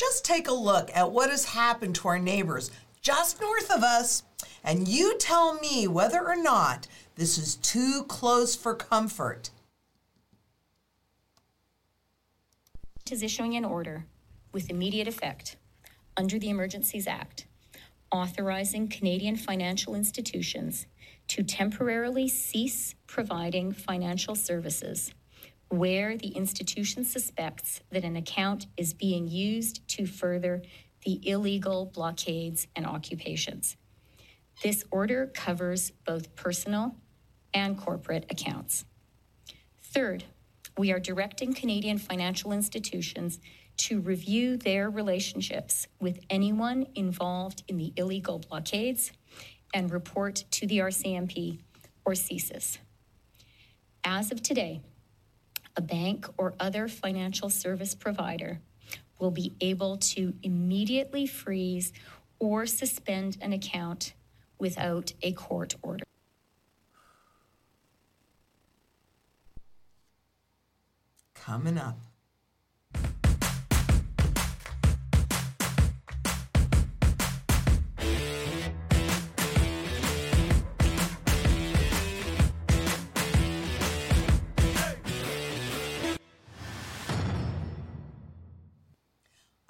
just take a look at what has happened to our neighbors just north of us, and you tell me whether or not this is too close for comfort. is issuing an order with immediate effect under the Emergencies Act authorizing Canadian financial institutions to temporarily cease providing financial services where the institution suspects that an account is being used to further the illegal blockades and occupations. This order covers both personal and corporate accounts. Third, we are directing Canadian financial institutions to review their relationships with anyone involved in the illegal blockades and report to the RCMP or CSIS. As of today, a bank or other financial service provider will be able to immediately freeze or suspend an account without a court order. Coming up.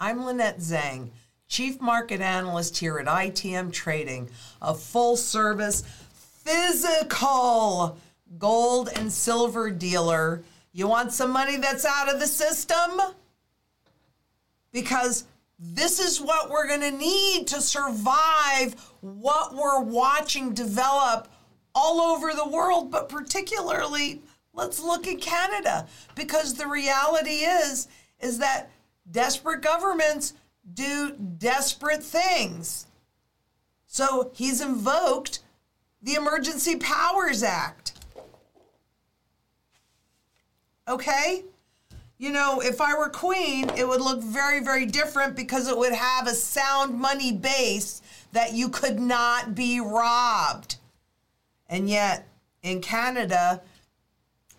I'm Lynette Zang, Chief Market Analyst here at ITM Trading, a full service physical gold and silver dealer. You want some money that's out of the system? Because this is what we're going to need to survive what we're watching develop all over the world, but particularly let's look at Canada because the reality is is that desperate governments do desperate things. So he's invoked the Emergency Powers Act. Okay? You know, if I were queen, it would look very, very different because it would have a sound money base that you could not be robbed. And yet, in Canada,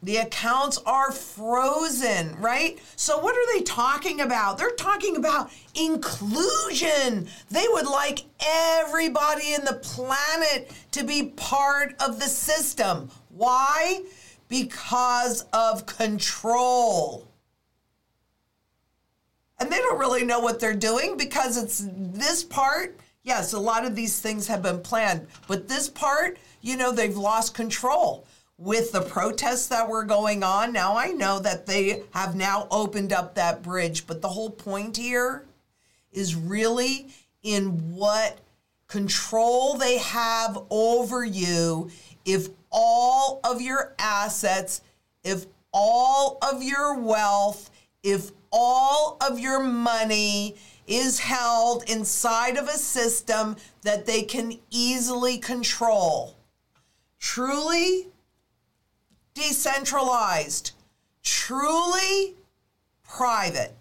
the accounts are frozen, right? So, what are they talking about? They're talking about inclusion. They would like everybody in the planet to be part of the system. Why? Because of control. And they don't really know what they're doing because it's this part. Yes, a lot of these things have been planned, but this part, you know, they've lost control with the protests that were going on. Now I know that they have now opened up that bridge, but the whole point here is really in what control they have over you if all of your assets, if all of your wealth, if all of your money is held inside of a system that they can easily control. Truly, decentralized, truly private.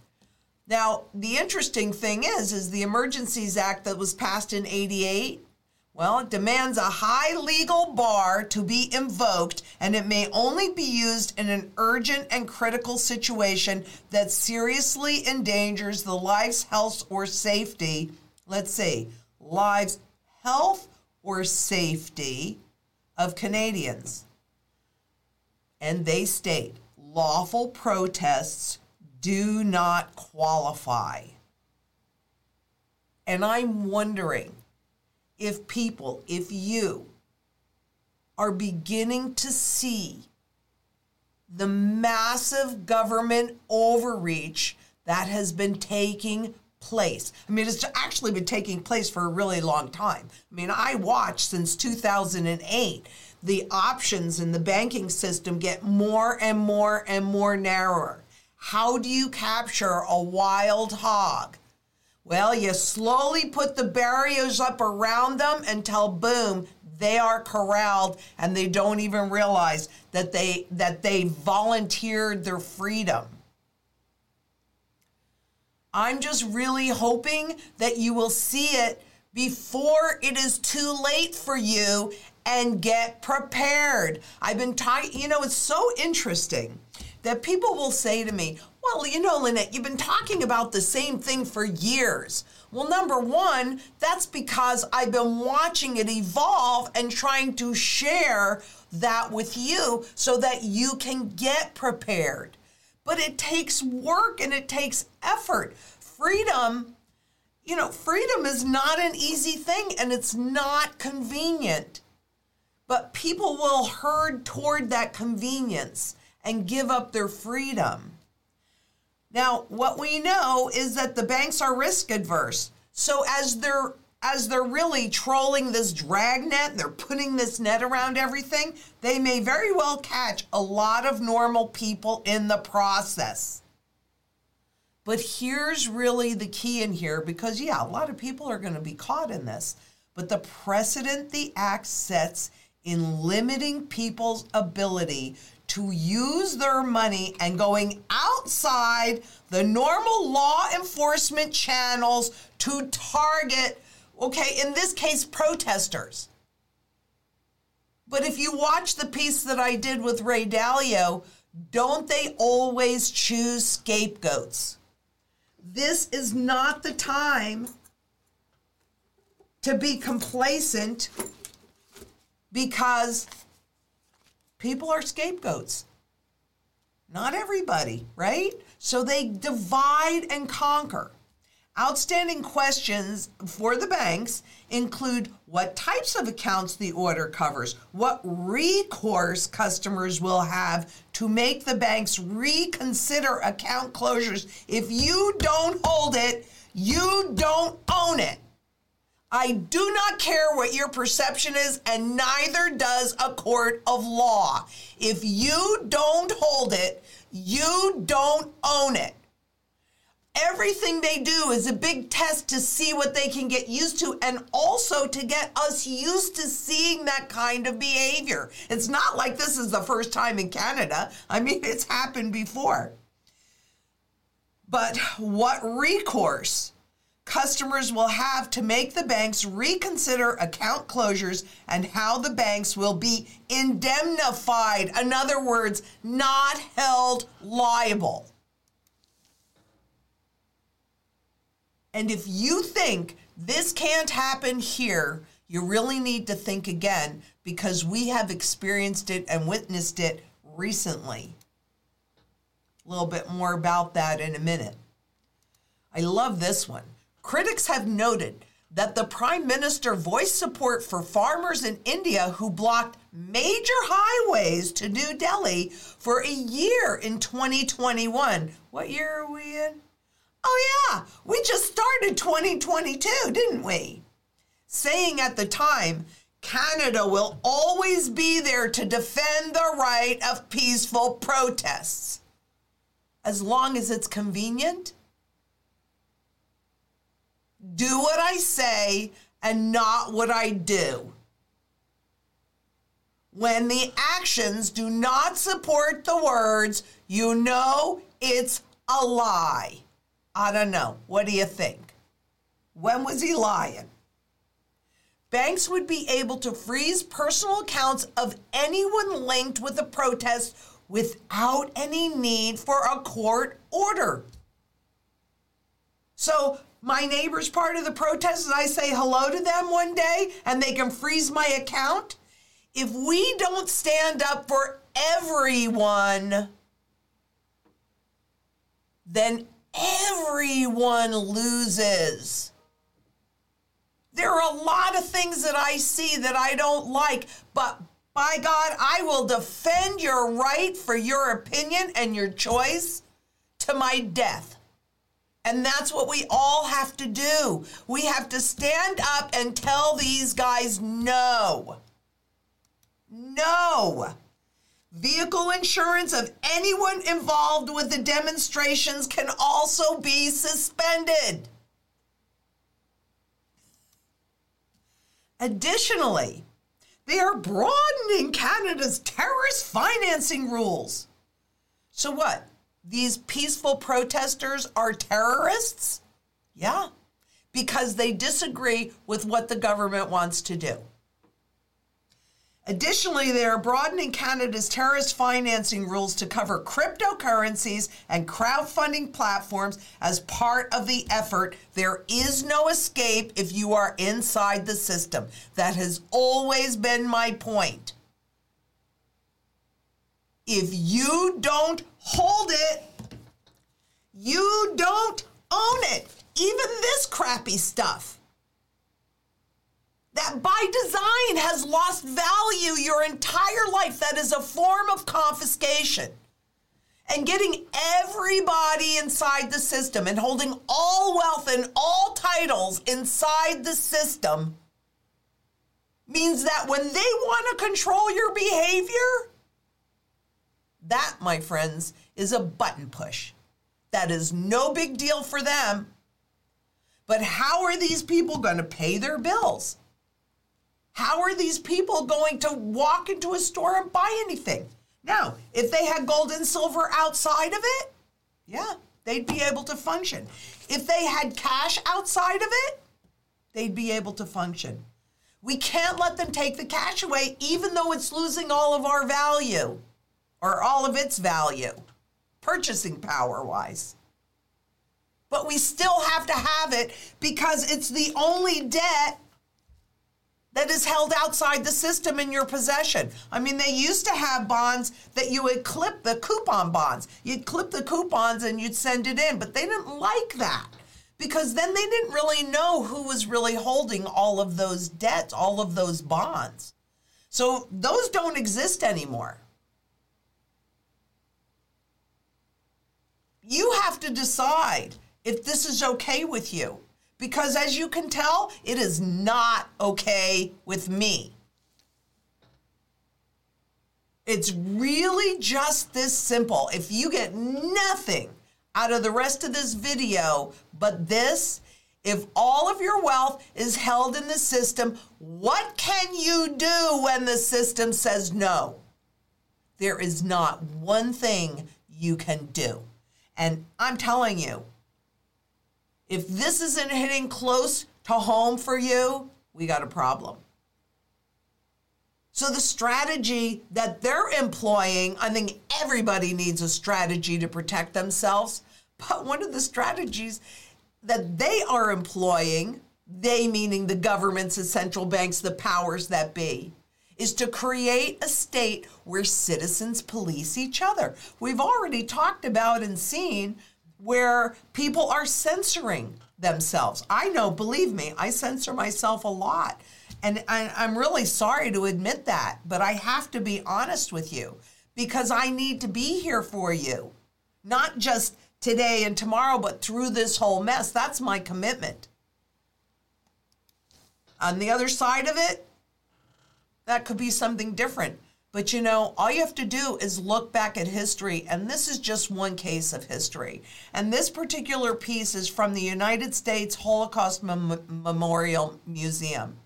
Now, the interesting thing is, is the Emergencies Act that was passed in 88, well, it demands a high legal bar to be invoked, and it may only be used in an urgent and critical situation that seriously endangers the lives, health, or safety. Let's see, lives, health, or safety of Canadians and they state lawful protests do not qualify. And I'm wondering if people, if you are beginning to see the massive government overreach that has been taking place. I mean, it's actually been taking place for a really long time. I mean, I watched since 2008 the options in the banking system get more and more and more narrower. How do you capture a wild hog? Well, you slowly put the barriers up around them until boom, they are corralled and they don't even realize that they that they volunteered their freedom. I'm just really hoping that you will see it before it is too late for you and get prepared. I've been talking, you know, it's so interesting that people will say to me, Well, you know, Lynette, you've been talking about the same thing for years. Well, number one, that's because I've been watching it evolve and trying to share that with you so that you can get prepared. But it takes work and it takes effort. Freedom, you know, freedom is not an easy thing and it's not convenient. But people will herd toward that convenience and give up their freedom. Now, what we know is that the banks are risk adverse. So as they're as they're really trolling this dragnet, they're putting this net around everything, they may very well catch a lot of normal people in the process. But here's really the key in here because, yeah, a lot of people are going to be caught in this. But the precedent the act sets in limiting people's ability to use their money and going outside the normal law enforcement channels to target, okay, in this case, protesters. But if you watch the piece that I did with Ray Dalio, don't they always choose scapegoats? This is not the time to be complacent because people are scapegoats. Not everybody, right? So they divide and conquer. Outstanding questions for the banks include what types of accounts the order covers, what recourse customers will have to make the banks reconsider account closures. If you don't hold it, you don't own it. I do not care what your perception is, and neither does a court of law. If you don't hold it, you don't own it. Everything they do is a big test to see what they can get used to and also to get us used to seeing that kind of behavior. It's not like this is the first time in Canada. I mean, it's happened before. But what recourse customers will have to make the banks reconsider account closures and how the banks will be indemnified. In other words, not held liable. And if you think this can't happen here, you really need to think again because we have experienced it and witnessed it recently. A little bit more about that in a minute. I love this one. Critics have noted that the Prime Minister voiced support for farmers in India who blocked major highways to New Delhi for a year in 2021. What year are we in? Oh, yeah, we just started 2022, didn't we? Saying at the time, Canada will always be there to defend the right of peaceful protests. As long as it's convenient do what I say and not what I do. When the actions do not support the words, you know it's a lie. I don't know. What do you think? When was he lying? Banks would be able to freeze personal accounts of anyone linked with a protest without any need for a court order. So my neighbor's part of the protest and I say hello to them one day and they can freeze my account, if we don't stand up for everyone, then everyone loses. There are a lot of things that I see that I don't like, but by God, I will defend your right for your opinion and your choice to my death. And that's what we all have to do. We have to stand up and tell these guys no. No. Vehicle insurance of anyone involved with the demonstrations can also be suspended. Additionally, they are broadening Canada's terrorist financing rules. So, what? These peaceful protesters are terrorists? Yeah, because they disagree with what the government wants to do. Additionally, they are broadening Canada's terrorist financing rules to cover cryptocurrencies and crowdfunding platforms as part of the effort. There is no escape if you are inside the system. That has always been my point. If you don't hold it, you don't own it. Even this crappy stuff that by design has lost value your entire life. That is a form of confiscation. And getting everybody inside the system and holding all wealth and all titles inside the system means that when they want to control your behavior, that, my friends, is a button push. That is no big deal for them. But how are these people going to pay their bills? How are these people going to walk into a store and buy anything? Now, if they had gold and silver outside of it, yeah, they'd be able to function. If they had cash outside of it, they'd be able to function. We can't let them take the cash away, even though it's losing all of our value or all of its value, purchasing power wise. But we still have to have it because it's the only debt that is held outside the system in your possession. I mean, they used to have bonds that you would clip the coupon bonds. You'd clip the coupons and you'd send it in, but they didn't like that because then they didn't really know who was really holding all of those debts, all of those bonds. So those don't exist anymore. You have to decide if this is okay with you because as you can tell, it is not okay with me. It's really just this simple. If you get nothing out of the rest of this video but this, if all of your wealth is held in the system, what can you do when the system says no? There is not one thing you can do. And I'm telling you, if this isn't hitting close to home for you, we got a problem. So, the strategy that they're employing, I think everybody needs a strategy to protect themselves. But one of the strategies that they are employing, they meaning the governments, the central banks, the powers that be, is to create a state where citizens police each other. We've already talked about and seen where people are censoring themselves. I know, believe me, I censor myself a lot. And I, I'm really sorry to admit that, but I have to be honest with you because I need to be here for you. Not just today and tomorrow, but through this whole mess. That's my commitment. On the other side of it, that could be something different. But you know, all you have to do is look back at history, and this is just one case of history. And this particular piece is from the United States Holocaust Mem- Memorial Museum.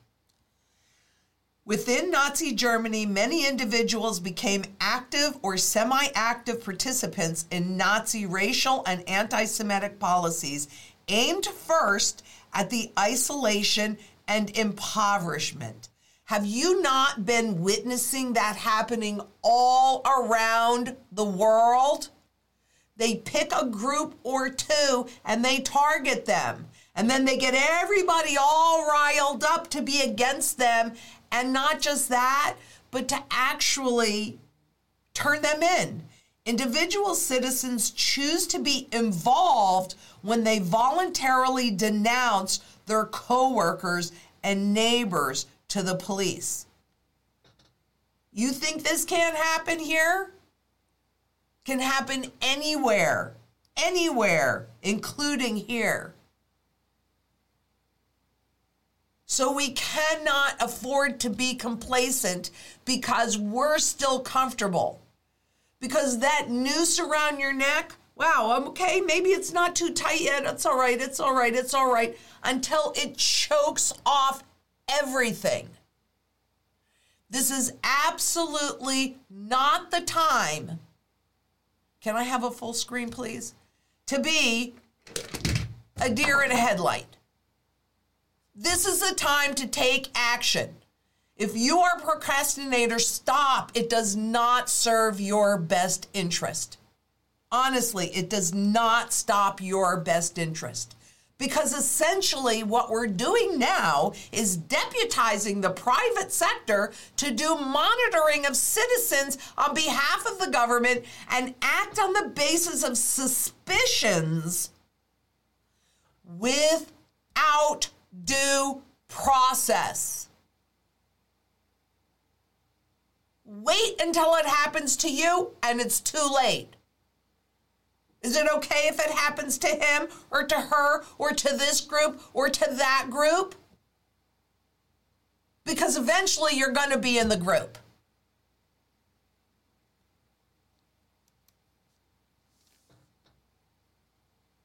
Within Nazi Germany, many individuals became active or semi active participants in Nazi racial and anti Semitic policies aimed first at the isolation and impoverishment have you not been witnessing that happening all around the world? They pick a group or two and they target them. And then they get everybody all riled up to be against them. And not just that, but to actually turn them in. Individual citizens choose to be involved when they voluntarily denounce their coworkers and neighbors to the police. You think this can't happen here? Can happen anywhere, anywhere, including here. So we cannot afford to be complacent because we're still comfortable. Because that noose around your neck, wow, I'm okay, maybe it's not too tight yet. It's all right, it's all right, it's all right, until it chokes off everything. This is absolutely not the time. Can I have a full screen, please? To be a deer in a headlight. This is the time to take action. If you are a procrastinator, stop. It does not serve your best interest. Honestly, it does not stop your best interest. Because essentially, what we're doing now is deputizing the private sector to do monitoring of citizens on behalf of the government and act on the basis of suspicions without due process. Wait until it happens to you and it's too late. Is it okay if it happens to him or to her or to this group or to that group? Because eventually you're going to be in the group.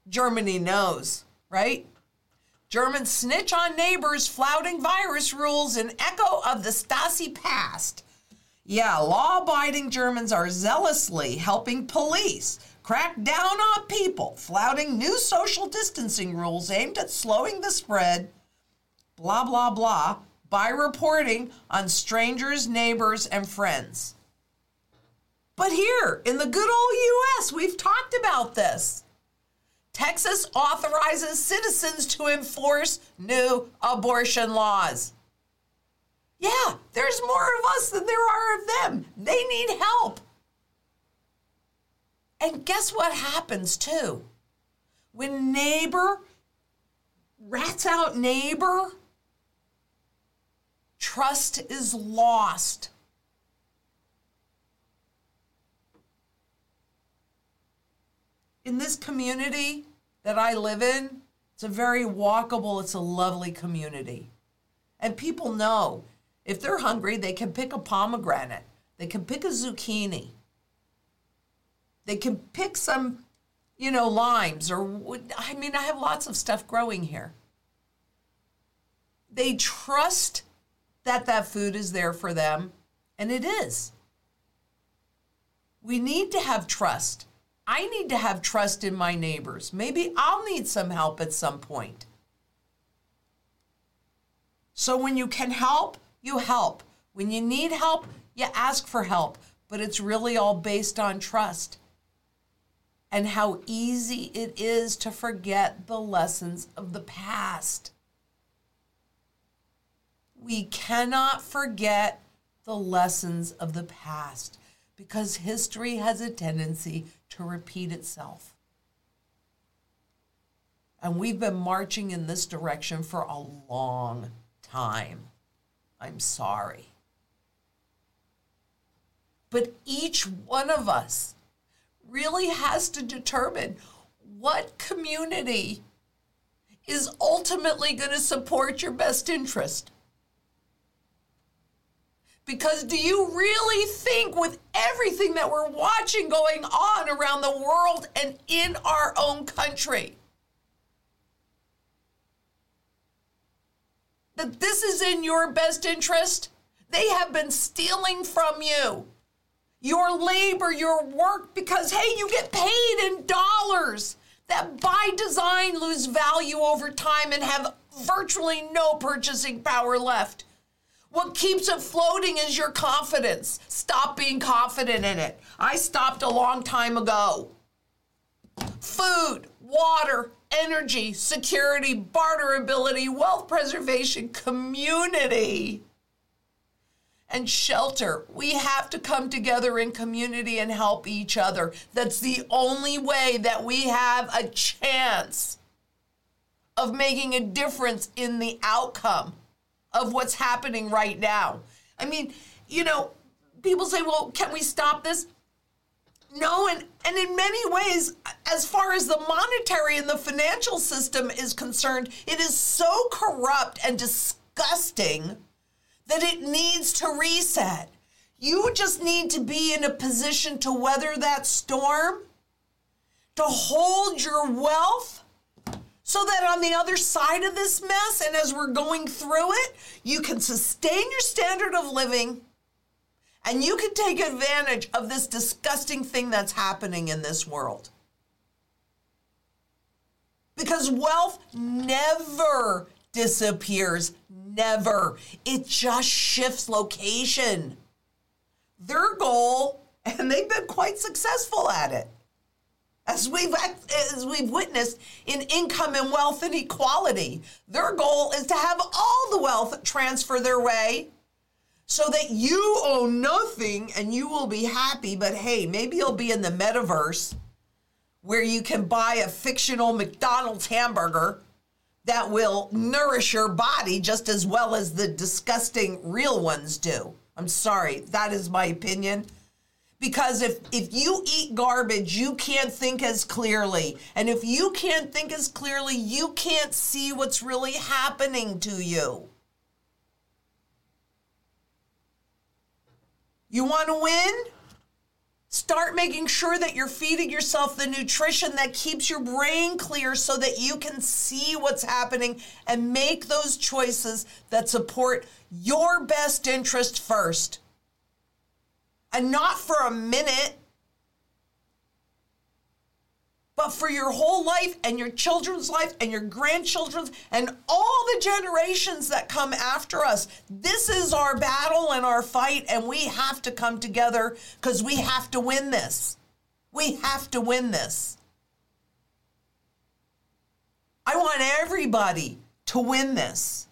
Germany knows, right? Germans snitch on neighbors flouting virus rules in echo of the Stasi past. Yeah, law abiding Germans are zealously helping police crack down on people flouting new social distancing rules aimed at slowing the spread, blah, blah, blah, by reporting on strangers, neighbors, and friends. But here in the good old US, we've talked about this. Texas authorizes citizens to enforce new abortion laws. Yeah, there's more of us than there are of them. They need help. And guess what happens too? When neighbor rats out neighbor, trust is lost. In this community that I live in, it's a very walkable, it's a lovely community. And people know if they're hungry, they can pick a pomegranate, they can pick a zucchini, they can pick some, you know, limes or, I mean, I have lots of stuff growing here. They trust that that food is there for them, and it is. We need to have trust. I need to have trust in my neighbors. Maybe I'll need some help at some point. So when you can help, you help. When you need help, you ask for help. But it's really all based on trust and how easy it is to forget the lessons of the past. We cannot forget the lessons of the past because history has a tendency to repeat itself. And we've been marching in this direction for a long time. I'm sorry. But each one of us really has to determine what community is ultimately going to support your best interest. Because do you really think, with everything that we're watching going on around the world and in our own country, that this is in your best interest? They have been stealing from you your labor, your work, because hey, you get paid in dollars that by design lose value over time and have virtually no purchasing power left. What keeps it floating is your confidence. Stop being confident in it. I stopped a long time ago. Food, water, energy, security, barterability, wealth preservation, community and shelter. We have to come together in community and help each other. That's the only way that we have a chance of making a difference in the outcome of what's happening right now. I mean, you know, people say, well, can we stop this? No, and, and in many ways, as far as the monetary and the financial system is concerned, it is so corrupt and disgusting that it needs to reset. You just need to be in a position to weather that storm, to hold your wealth, so that on the other side of this mess, and as we're going through it, you can sustain your standard of living and you can take advantage of this disgusting thing that's happening in this world. Because wealth never disappears, Never. It just shifts location. Their goal, and they've been quite successful at it, as we've as we've witnessed in income and wealth inequality. Their goal is to have all the wealth transfer their way so that you own nothing and you will be happy, but hey, maybe you'll be in the metaverse where you can buy a fictional McDonald's hamburger that will nourish your body just as well as the disgusting real ones do. I'm sorry, that is my opinion. Because if, if you eat garbage, you can't think as clearly. And if you can't think as clearly, you can't see what's really happening to you. You want to win? Start making sure that you're feeding yourself the nutrition that keeps your brain clear so that you can see what's happening and make those choices that support your best interest first. And not for a minute, but for your whole life and your children's life and your grandchildren's and all the generations that come after us. This is our battle and our fight, and we have to come together because we have to win this. We have to win this. I want everybody to win this.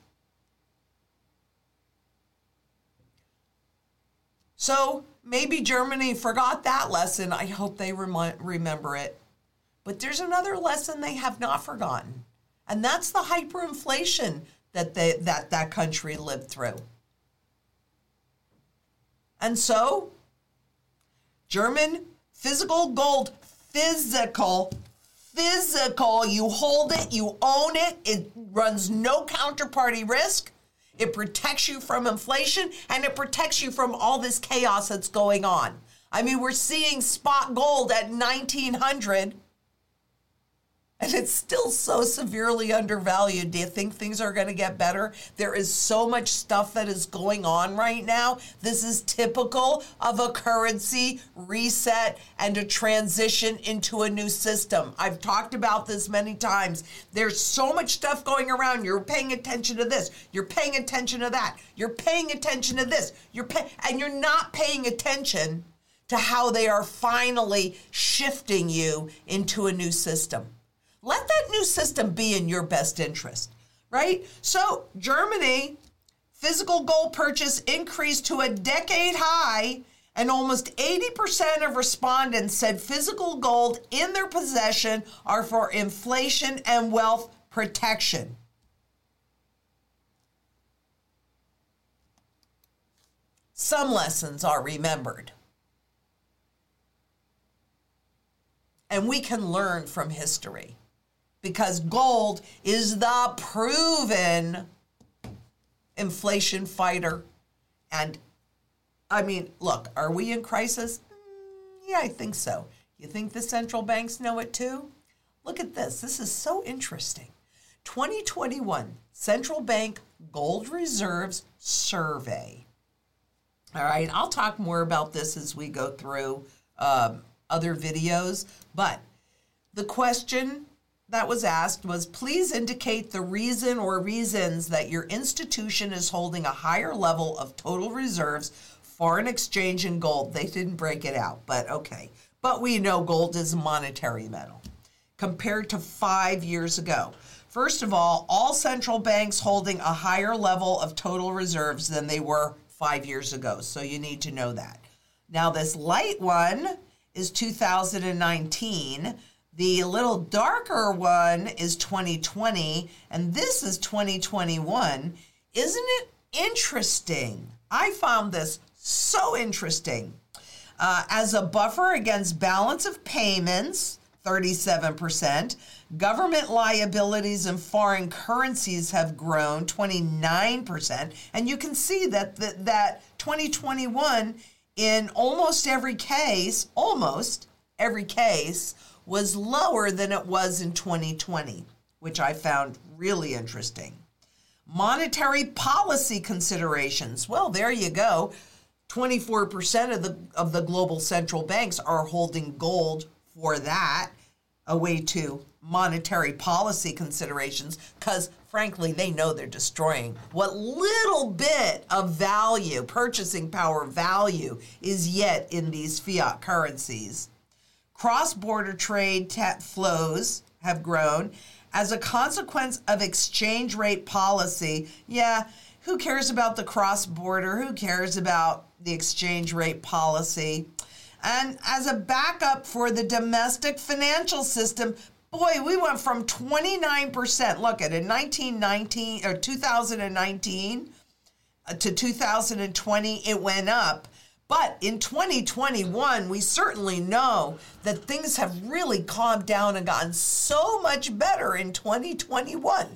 So maybe Germany forgot that lesson. I hope they rem- remember it. But there's another lesson they have not forgotten, and that's the hyperinflation that they, that that country lived through. And so, German physical gold, physical, physical, you hold it, you own it, it runs no counterparty risk. It protects you from inflation and it protects you from all this chaos that's going on. I mean, we're seeing spot gold at 1900 and it's still so severely undervalued. Do you think things are going to get better? There is so much stuff that is going on right now. This is typical of a currency reset and a transition into a new system. I've talked about this many times. There's so much stuff going around. You're paying attention to this. You're paying attention to that. You're paying attention to this. You're pay- and you're not paying attention to how they are finally shifting you into a new system. Let that new system be in your best interest, right? So, Germany, physical gold purchase increased to a decade high, and almost 80% of respondents said physical gold in their possession are for inflation and wealth protection. Some lessons are remembered. And we can learn from history because gold is the proven inflation fighter. And I mean, look, are we in crisis? Mm, yeah, I think so. You think the central banks know it too? Look at this. This is so interesting. 2021 Central Bank Gold Reserves Survey. All right, I'll talk more about this as we go through um, other videos, but the question that was asked was please indicate the reason or reasons that your institution is holding a higher level of total reserves, foreign exchange, and gold. They didn't break it out, but okay. But we know gold is a monetary metal compared to five years ago. First of all, all central banks holding a higher level of total reserves than they were five years ago. So you need to know that. Now, this light one is 2019 the little darker one is 2020, and this is 2021. Isn't it interesting? I found this so interesting. Uh, as a buffer against balance of payments, 37%, government liabilities and foreign currencies have grown 29%. And you can see that, that, that 2021, in almost every case, almost every case, was lower than it was in 2020, which I found really interesting. Monetary policy considerations. Well, there you go. 24% of the of the global central banks are holding gold for that. away to monetary policy considerations because frankly they know they're destroying what little bit of value purchasing power value is yet in these fiat currencies cross-border trade flows have grown. As a consequence of exchange rate policy yeah who cares about the cross-border? Who cares about the exchange rate policy? And as a backup for the domestic financial system boy, we went from 29%, look at it, 1919 or 2019 uh, to 2020, it went up. But in 2021, we certainly know that things have really calmed down and gotten so much better in 2021.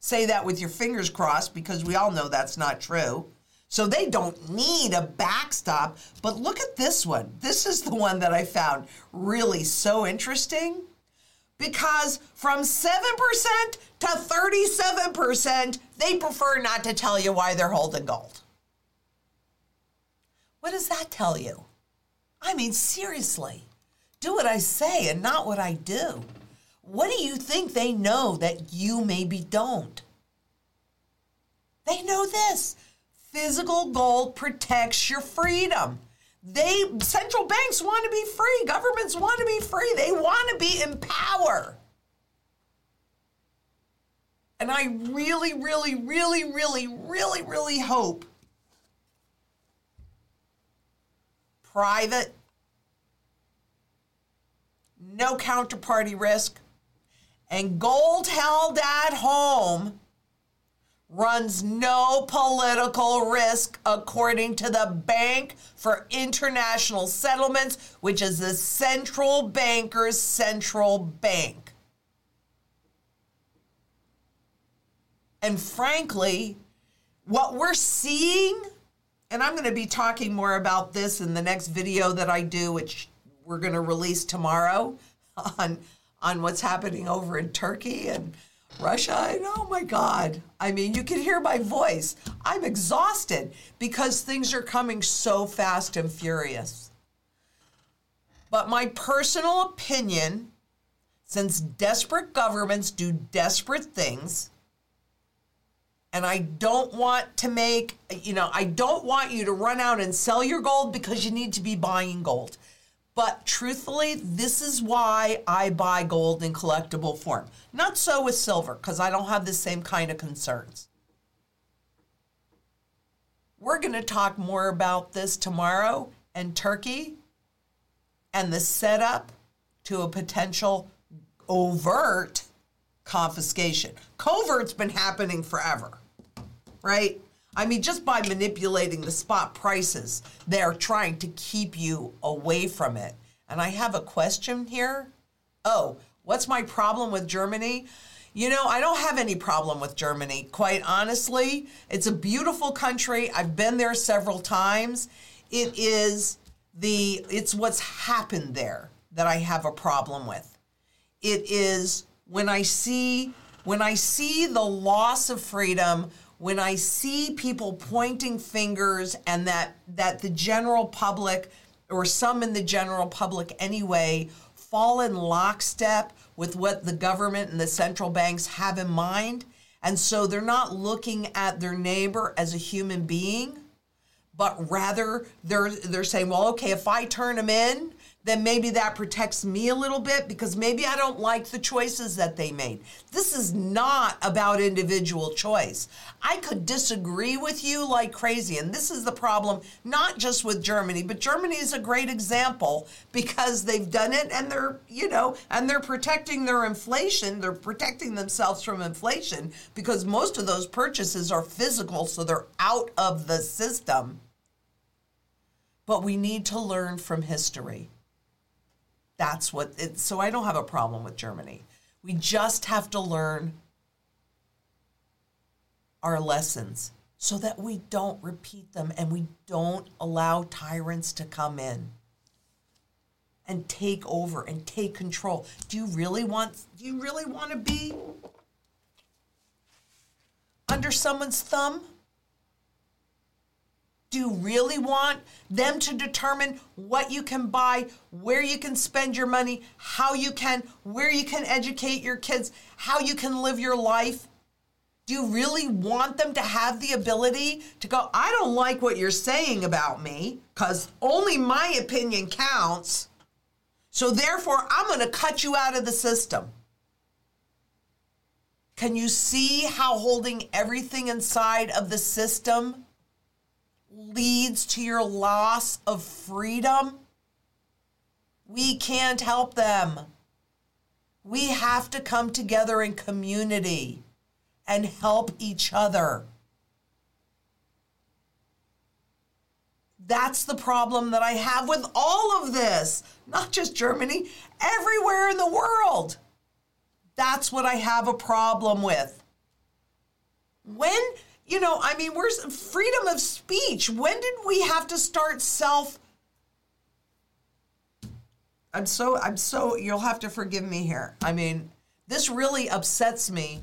Say that with your fingers crossed because we all know that's not true. So they don't need a backstop. But look at this one. This is the one that I found really so interesting because from 7% to 37%, they prefer not to tell you why they're holding gold. What does that tell you? I mean, seriously, do what I say and not what I do. What do you think they know that you maybe don't? They know this physical gold protects your freedom. They central banks want to be free, governments want to be free. They want to be in power. And I really, really, really, really, really, really hope private, no counterparty risk, and gold held at home runs no political risk according to the Bank for International Settlements, which is the central banker's central bank. And frankly, what we're seeing, and I'm going to be talking more about this in the next video that I do, which we're going to release tomorrow on on what's happening over in Turkey and Russia, and oh my God. I mean, you can hear my voice. I'm exhausted because things are coming so fast and furious. But my personal opinion, since desperate governments do desperate things, and I don't want to make, you know, I don't want you to run out and sell your gold because you need to be buying gold. But truthfully, this is why I buy gold in collectible form. Not so with silver, because I don't have the same kind of concerns. We're going to talk more about this tomorrow and Turkey and the setup to a potential overt confiscation. Covert's been happening forever, right? I mean, just by manipulating the spot prices, they're trying to keep you away from it. And I have a question here. Oh, what's my problem with Germany? You know, I don't have any problem with Germany, quite honestly. It's a beautiful country. I've been there several times. It is the it's what's happened there that I have a problem with. It is when I see when I see the loss of freedom when I see people pointing fingers and that that the general public or some in the general public anyway fall in lockstep with what the government and the central banks have in mind. And so they're not looking at their neighbor as a human being but rather they're they're saying well okay if I turn them in then maybe that protects me a little bit because maybe I don't like the choices that they made. This is not about individual choice. I could disagree with you like crazy. And this is the problem, not just with Germany, but Germany is a great example because they've done it and they're, you know, and they're protecting their inflation. They're protecting themselves from inflation because most of those purchases are physical, so they're out of the system. But we need to learn from history. That's what it, so I don't have a problem with Germany. We just have to learn our lessons so that we don't repeat them and we don't allow tyrants to come in and take over and take control. Do you really want do you really want to be under someone's thumb? Do you really want them to determine what you can buy, where you can spend your money, how you can, where you can educate your kids, how you can live your life? Do you really want them to have the ability to go, I don't like what you're saying about me because only my opinion counts. So therefore, I'm going to cut you out of the system. Can you see how holding everything inside of the system leads to your loss of freedom? We can't help them. We have to come together in community and help each other. That's the problem that I have with all of this, not just Germany, everywhere in the world. That's what I have a problem with. When, you know, I mean, where's freedom of speech? When did we have to start self? I'm so, I'm so, you'll have to forgive me here. I mean, this really upsets me.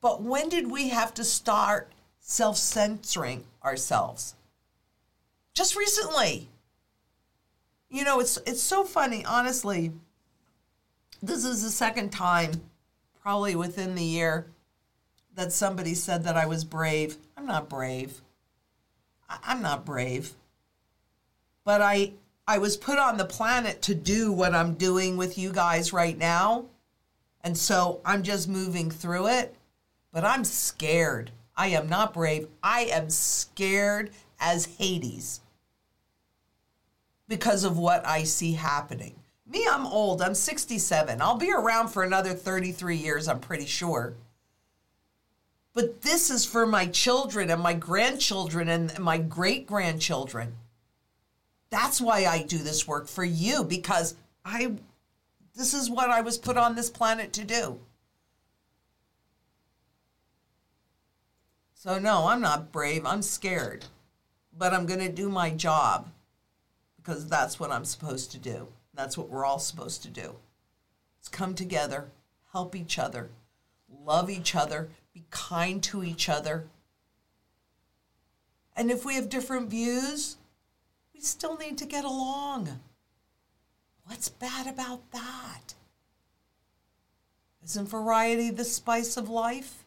But when did we have to start self censoring ourselves? Just recently. You know, it's it's so funny, honestly this is the second time, probably within the year, that somebody said that I was brave. I'm not brave. I'm not brave. But I I was put on the planet to do what I'm doing with you guys right now. And so I'm just moving through it. But I'm scared. I am not brave. I am scared as Hades because of what I see happening. Me, I'm old. I'm 67. I'll be around for another 33 years, I'm pretty sure. But this is for my children and my grandchildren and my great grandchildren. That's why I do this work for you because I this is what I was put on this planet to do. So no, I'm not brave. I'm scared. But I'm going to do my job because that's what I'm supposed to do. That's what we're all supposed to do. Let's come together, help each other, love each other, be kind to each other. And if we have different views, we still need to get along. What's bad about that? Isn't variety the spice of life?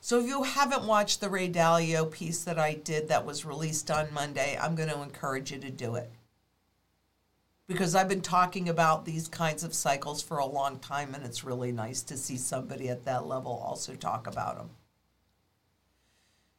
So if you haven't watched the Ray Dalio piece that I did that was released on Monday, I'm going to encourage you to do it. Because I've been talking about these kinds of cycles for a long time, and it's really nice to see somebody at that level also talk about them.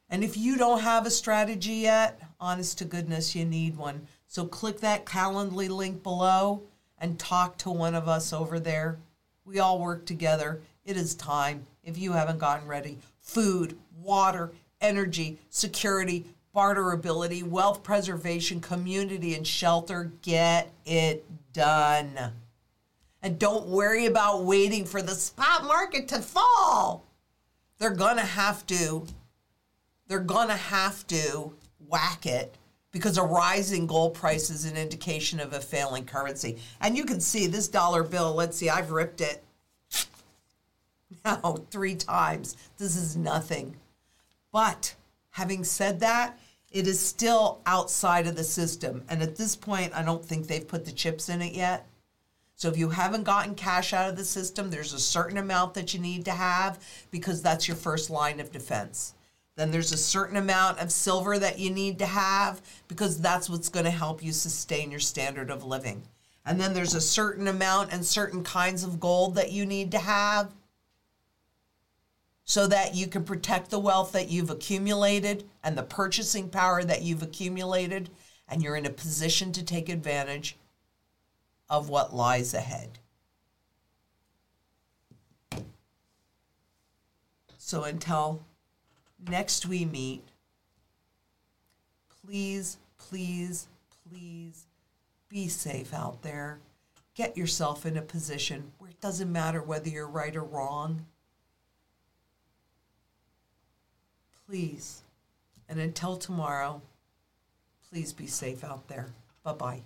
And if you don't have a strategy yet, honest to goodness, you need one. So click that Calendly link below and talk to one of us over there. We all work together. It is time if you haven't gotten ready food, water, energy, security, barterability, wealth preservation, community, and shelter. Get it done. And don't worry about waiting for the spot market to fall. They're going to have to. They're going to have to whack it because a rising gold price is an indication of a failing currency. And you can see this dollar bill, let's see, I've ripped it now three times. This is nothing. But having said that, it is still outside of the system. And at this point, I don't think they've put the chips in it yet. So if you haven't gotten cash out of the system, there's a certain amount that you need to have because that's your first line of defense. Then there's a certain amount of silver that you need to have because that's what's going to help you sustain your standard of living. And then there's a certain amount and certain kinds of gold that you need to have so that you can protect the wealth that you've accumulated and the purchasing power that you've accumulated, and you're in a position to take advantage of what lies ahead. So until next we meet, please, please, please be safe out there. Get yourself in a position where it doesn't matter whether you're right or wrong Please. And until tomorrow, please be safe out there. Bye bye.